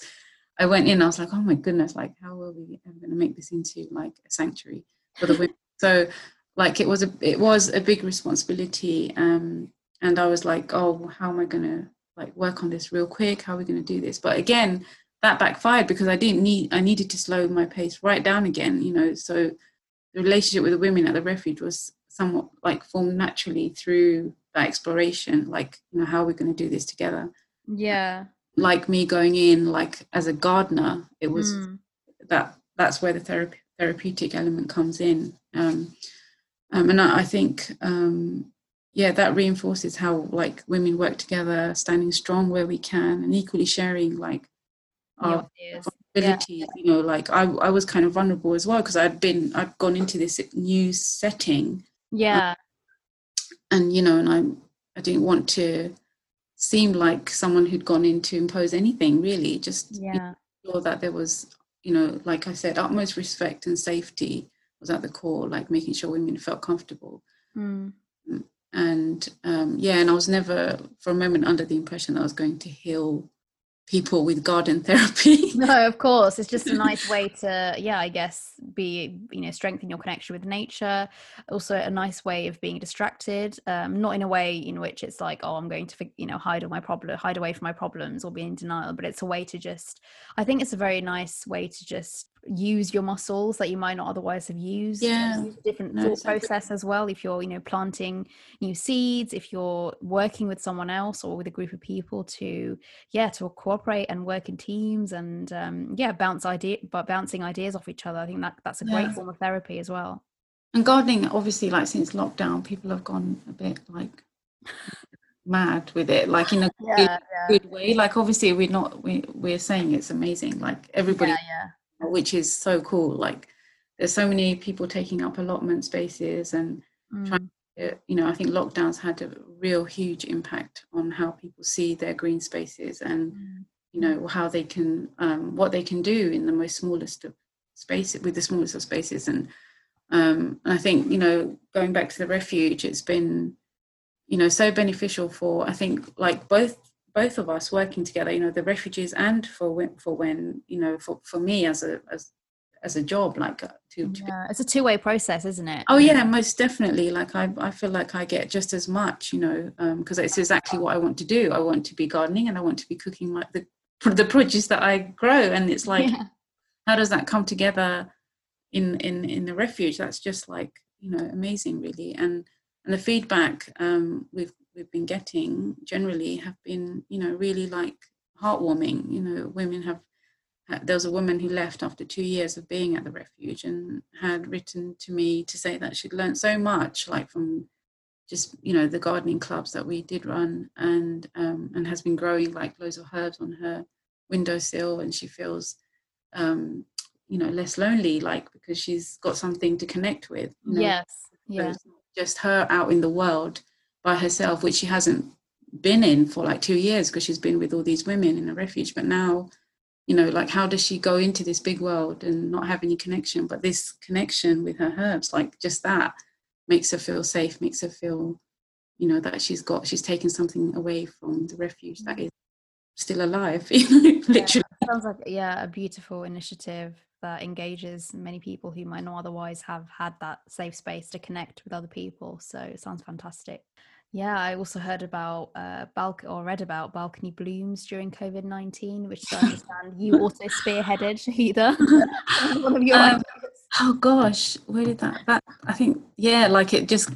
I went in, I was like, oh my goodness, like how are we ever gonna make this into like a sanctuary for the women? so like it was a it was a big responsibility. Um and I was like, oh, how am I going to like work on this real quick? How are we going to do this? But again, that backfired because I didn't need, I needed to slow my pace right down again, you know. So the relationship with the women at the refuge was somewhat like formed naturally through that exploration, like, you know, how are we going to do this together? Yeah. Like me going in, like as a gardener, it was mm. that that's where the therapy, therapeutic element comes in. Um, um, and I, I think um, yeah that reinforces how like women work together standing strong where we can and equally sharing like our ability yeah. you know like I, I was kind of vulnerable as well because i'd been i'd gone into this new setting yeah. And you know and i i didn't want to seem like someone who'd gone in to impose anything really just yeah. sure that there was you know like i said utmost respect and safety was at the core like making sure women felt comfortable. Mm and um, yeah and i was never for a moment under the impression that i was going to heal people with garden [laughs] therapy. No of course it's just a nice way to yeah i guess be you know strengthen your connection with nature. Also a nice way of being distracted um, not in a way in which it's like oh i'm going to you know hide my problem hide away from my problems or be in denial but it's a way to just i think it's a very nice way to just use your muscles that you might not otherwise have used. Yeah. different no, thought process as well. If you're you know planting new seeds if you're working with someone else or with a group of people to yeah to cooperate and work in teams and um, yeah bounce idea but bouncing ideas off each other i think that that's a great yeah. form of therapy as well. And gardening obviously like since lockdown people have gone a bit like mad with it like in a [laughs] yeah, good, yeah. good, way. Like obviously we're not we, we're saying it's amazing like everybody yeah, which is so cool. Like there's so many people taking up allotment spaces and mm. trying to, you know, I think lockdowns had a real huge impact on how people see their green spaces and, mm. you know, how they can, um, what they can do in the most smallest of spaces, with the smallest of spaces. And, um, and I think, you know, going back to the refuge, it's been, you know, so beneficial for, I think, like both both of us working together you know the refugees and for when for when you know for, for me as a as as a job like uh, to, to yeah, it's a two-way process isn't it? Oh yeah most definitely like i, I feel like i get just as much you know because um, it's exactly what i want to do. I want to be gardening and i want to be cooking like the [laughs] the produce that i grow and it's like yeah. how does that come together in in in the refuge? That's just like you know amazing really. And and the feedback um, we've we've been getting generally have been, you know, really like heartwarming. You know, women have. There was a woman who left after two years of being at the refuge and had written to me to say that she'd learned so much, like from just you know the gardening clubs that we did run, and um, and has been growing like loads of herbs on her windowsill, and she feels um, you know less lonely, like because she's got something to connect with. You know? Yes, yeah. Just her out in the world by herself, which she hasn't been in for like two years because she's been with all these women in a refuge. But now, you know, like how does she go into this big world and not have any connection? But this connection with her herbs, like just that, makes her feel safe, makes her feel, you know, that she's got she's taken something away from the refuge that mm. is still alive. [laughs] literally. Yeah, sounds like yeah, a beautiful initiative that engages many people who might not otherwise have had that safe space to connect with other people. So it sounds fantastic. Yeah, I also heard about uh, balc- or read about balcony blooms during COVID nineteen, which I [laughs] understand you also spearheaded [laughs] either. [laughs] One of your um, oh gosh, where did that? That I think yeah, like it just.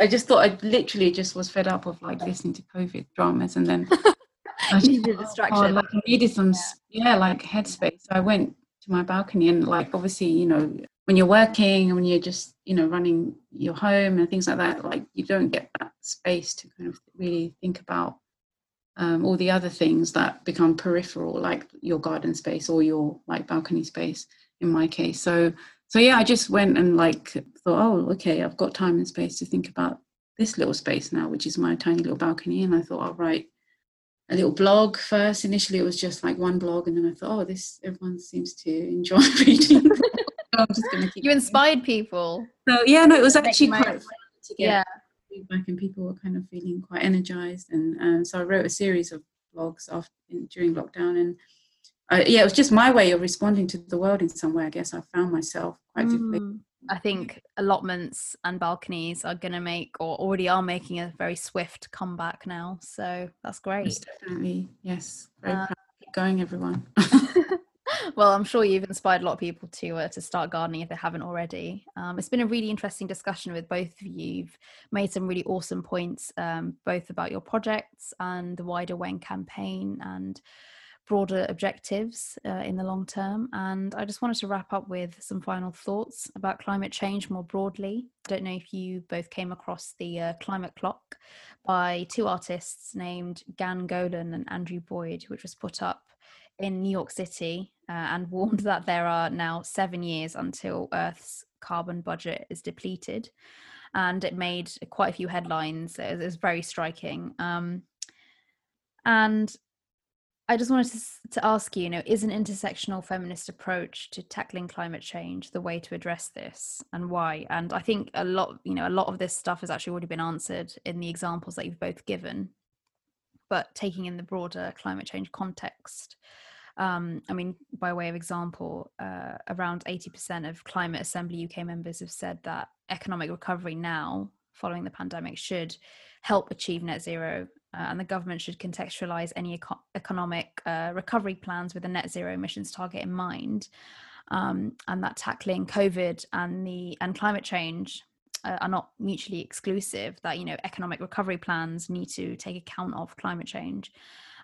I just thought I literally just was fed up of like listening to COVID dramas, and then I needed a distraction. Oh, like I needed some yeah. yeah, like headspace. So I went to my balcony and like obviously you know when you're working and when you're just you know running your home and things like that like you don't get that space to kind of really think about um, all the other things that become peripheral like your garden space or your like balcony space in my case. So so yeah i just went and like thought oh okay i've got time and space to think about this little space now which is my tiny little balcony. And i thought i'll write a little blog first. Initially it was just like one blog and then i thought oh this everyone seems to enjoy [laughs] reading I'm just gonna keep. You inspired people. So yeah, no, it was actually quite to get yeah. feedback, and people were kind of feeling quite energized, and um, so I wrote a series of blogs after during lockdown, and uh, yeah, it was just my way of responding to the world in some way. I guess I found myself quite mm. I think allotments and balconies are going to make, or already are making, a very swift comeback now. So that's great. Yes, definitely, yes. Very uh, proud. Keep going, everyone. [laughs] well, I'm sure you've inspired a lot of people to uh, to start gardening if they haven't already. Um, it's been a really interesting discussion with both of you. You've made some really awesome points, um, both about your projects and the wider WEN campaign and broader objectives uh, in the long term. And I just wanted to wrap up with some final thoughts about climate change more broadly. I don't know if you both came across the uh, Climate Clock by two artists named Gan Golan and Andrew Boyd, which was put up in New York City uh, and warned that there are now seven years until Earth's carbon budget is depleted. And it made quite a few headlines. It was, very striking. Um, and I just wanted to, to ask you, you know, is an intersectional feminist approach to tackling climate change the way to address this, and why? And I think a lot, you know, a lot of this stuff has actually already been answered in the examples that you've both given. But taking in the broader climate change context, um, I mean, by way of example, uh, around 80% of Climate Assembly UK members have said that economic recovery now, following the pandemic, should help achieve net zero. Uh, and the government should contextualize any eco- economic uh, recovery plans with a net zero emissions target in mind. Um, and that tackling COVID and the and climate change uh, are not mutually exclusive. That you know, economic recovery plans need to take account of climate change.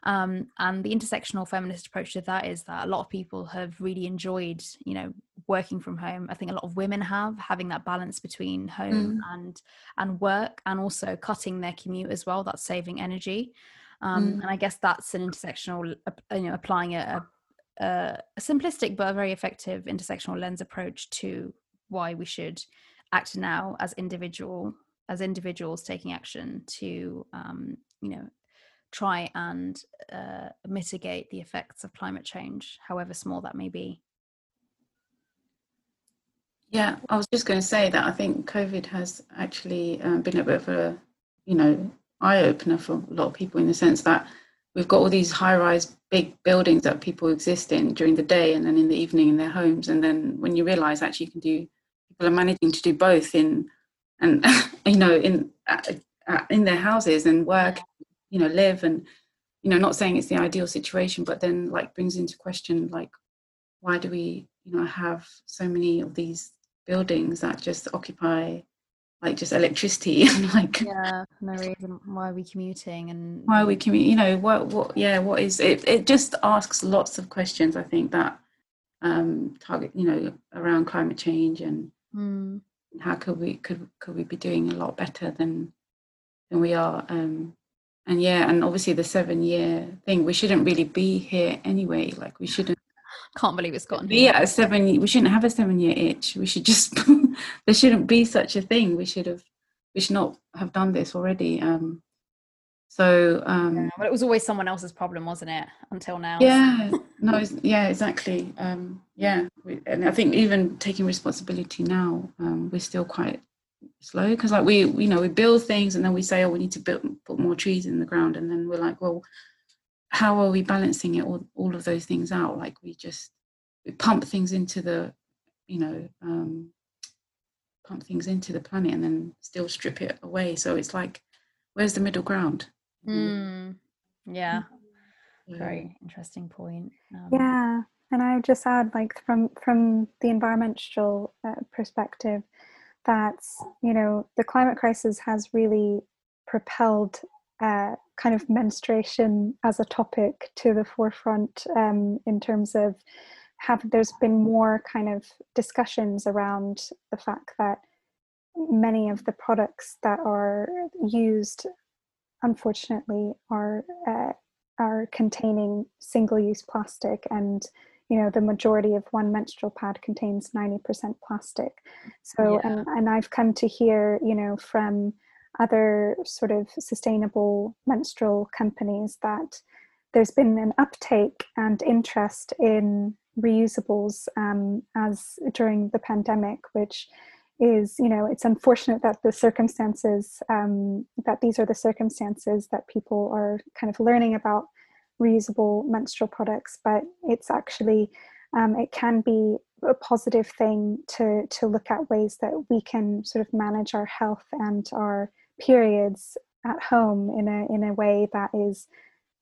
Um, and the intersectional feminist approach to that is that a lot of people have really enjoyed, you know, working from home. I think a lot of women have having that balance between home mm. and and work, and also cutting their commute as well. That's saving energy. Um, mm. And I guess that's an intersectional, you know, applying a, a, a simplistic but a very effective intersectional lens approach to why we should act now as individual as individuals taking action to um, you know try and uh, mitigate the effects of climate change, however small that may be. Yeah, I was just going to say that I think COVID has actually um, been a bit of a, you know, eye opener for a lot of people in the sense that we've got all these high rise big buildings that people exist in during the day and then in the evening in their homes. And then when you realize actually you can do, people are managing to do both in, and, [laughs] you know, in, uh, uh, in their houses and work you know live and you know not saying it's the ideal situation but then like brings into question like why do we you know have so many of these buildings that just occupy like just electricity [laughs] and like yeah no reason why are we commuting and why are we commuting you know what what yeah what is it it just asks lots of questions i think that um target you know around climate change and mm. how could we could could we be doing a lot better than than we are um and yeah and obviously the seven year thing we shouldn't really be here anyway like we shouldn't can't believe it's gone yeah a seven we shouldn't have a seven year itch. We should just [laughs] there shouldn't be such a thing. We should have we should not have done this already um so um yeah, well it was always someone else's problem wasn't it? Until now. Yeah [laughs] no yeah exactly um yeah we, and i think even taking responsibility now um we're still quite slow because like we you know we build things and then we say oh we need to build put more trees in the ground and then we're like well how are we balancing it all, all of those things out? Like we just we pump things into the you know um, pump things into the planet and then still strip it away. So it's like where's the middle ground? Mm, yeah. Very interesting point. Um, yeah. And i would just add like from from the environmental uh, perspective that you know the climate crisis has really propelled uh, kind of menstruation as a topic to the forefront um, in terms of have there's been more kind of discussions around the fact that many of the products that are used unfortunately are uh, are containing single-use plastic and you know the majority of one menstrual pad contains 90% plastic so yeah. and, and i've come to hear you know from other sort of sustainable menstrual companies that there's been an uptake and interest in reusables um, as during the pandemic which is you know it's unfortunate that the circumstances um, that these are the circumstances that people are kind of learning about reusable menstrual products, but it's actually um, it can be a positive thing to to look at ways that we can sort of manage our health and our periods at home in a in a way that is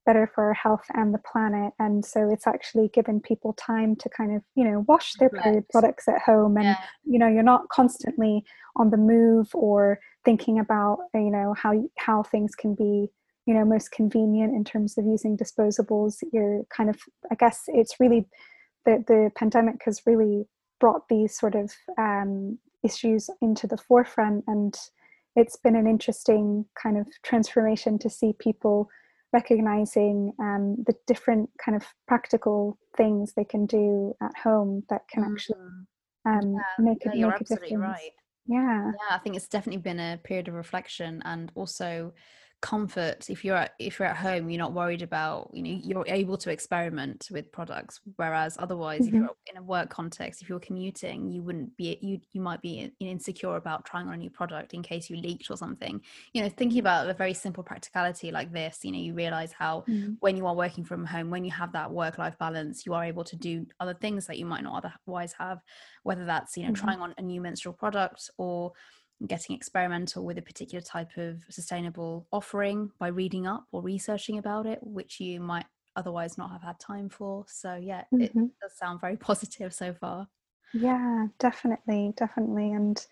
better for our health and the planet. And so it's actually given people time to kind of you know wash their period products at home. And yeah. you know you're not constantly on the move or thinking about you know how how things can be you know most convenient in terms of using disposables you're kind of i guess it's really the the pandemic has really brought these sort of um, issues into the forefront and it's been an interesting kind of transformation to see people recognizing um, the different kind of practical things they can do at home that can mm-hmm. actually um, yeah, make, yeah, make a difference. Right. Yeah. Yeah, I think it's definitely been a period of reflection and also comfort if you're at, if you're at home you're not worried about you know you're able to experiment with products whereas otherwise mm-hmm. if you're in a work context if you're commuting you wouldn't be you you might be insecure about trying on a new product in case you leaked or something you know thinking about a very simple practicality like this you know you realize how mm-hmm. when you are working from home when you have that work life balance you are able to do other things that you might not otherwise have whether that's you know mm-hmm. trying on a new menstrual product or getting experimental with a particular type of sustainable offering by reading up or researching about it, which you might otherwise not have had time for. So, yeah, mm-hmm. it does sound very [laughs] positive so far. Yeah, definitely, definitely. And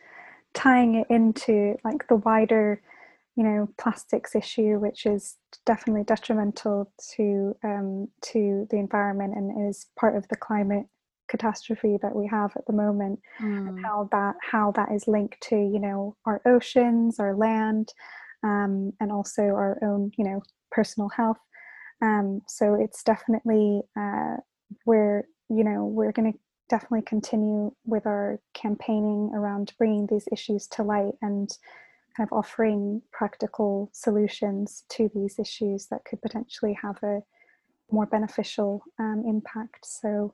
tying it into like the wider, you know, plastics issue, which is definitely detrimental to um, to the environment and is part of the climate catastrophe that we have at the moment mm. and how that how that is linked to you know our oceans our land um, and also our own you know personal health um, so it's definitely uh, we're you know we're going to definitely continue with our campaigning around bringing these issues to light and kind of offering practical solutions to these issues that could potentially have a more beneficial um, impact so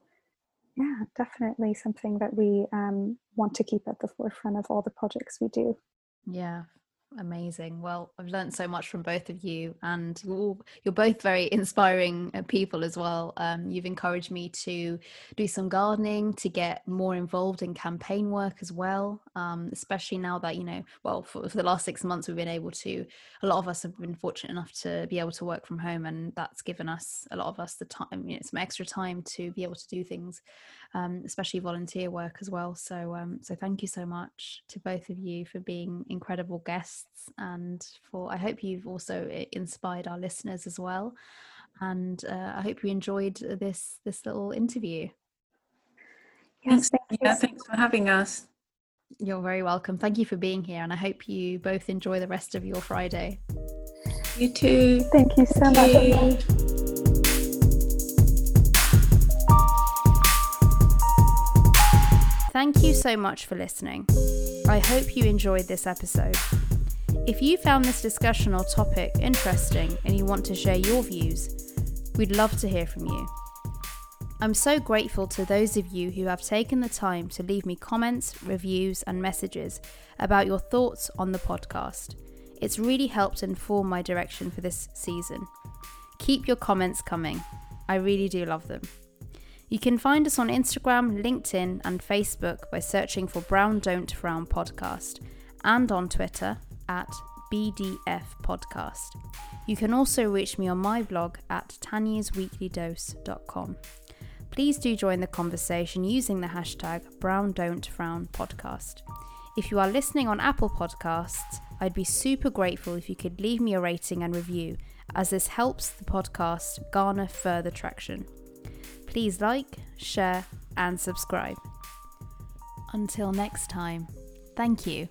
yeah, definitely something that we um, want to keep at the forefront of all the projects we do. Yeah, Amazing. Well, I've learned so much from both of you, and you're, both very inspiring uh, people as well. Um, you've encouraged me to do some gardening, to get more involved in campaign work as well, um, especially now that, you know, well, for, for, the last six months, we've been able to, a lot of us have been fortunate enough to be able to work from home, and that's given us, a lot of us, the time, you know, some extra time to be able to do things, um, especially volunteer work as well. So, um, so thank you so much to both of you for being incredible guests and for I hope you've also inspired our listeners as well. And uh, I hope you enjoyed this this little interview. Yes, thank yeah, thanks for having us. You're very welcome. Thank you for being here, and I hope you both enjoy the rest of your Friday. You too. Thank you so thank much. You. Thank you so much for listening. I hope you enjoyed this episode. If you found this discussion or topic interesting and you want to share your views, we'd love to hear from you. I'm so grateful to those of you who have taken the time to leave me comments, reviews, and messages about your thoughts on the podcast. It's really helped inform my direction for this season. Keep your comments coming. I really do love them. You can find us on Instagram, LinkedIn, and Facebook by searching for Brown Don't Frown Podcast and on Twitter at BDF Podcast. You can also reach me on my blog at tanyasweeklydose.com. Please do join the conversation using the hashtag Brown Don't Frown Podcast. If you are listening on Apple Podcasts, I'd be super grateful if you could leave me a rating and review, as this helps the podcast garner further traction. Please like, share, and subscribe. Until next time, thank you.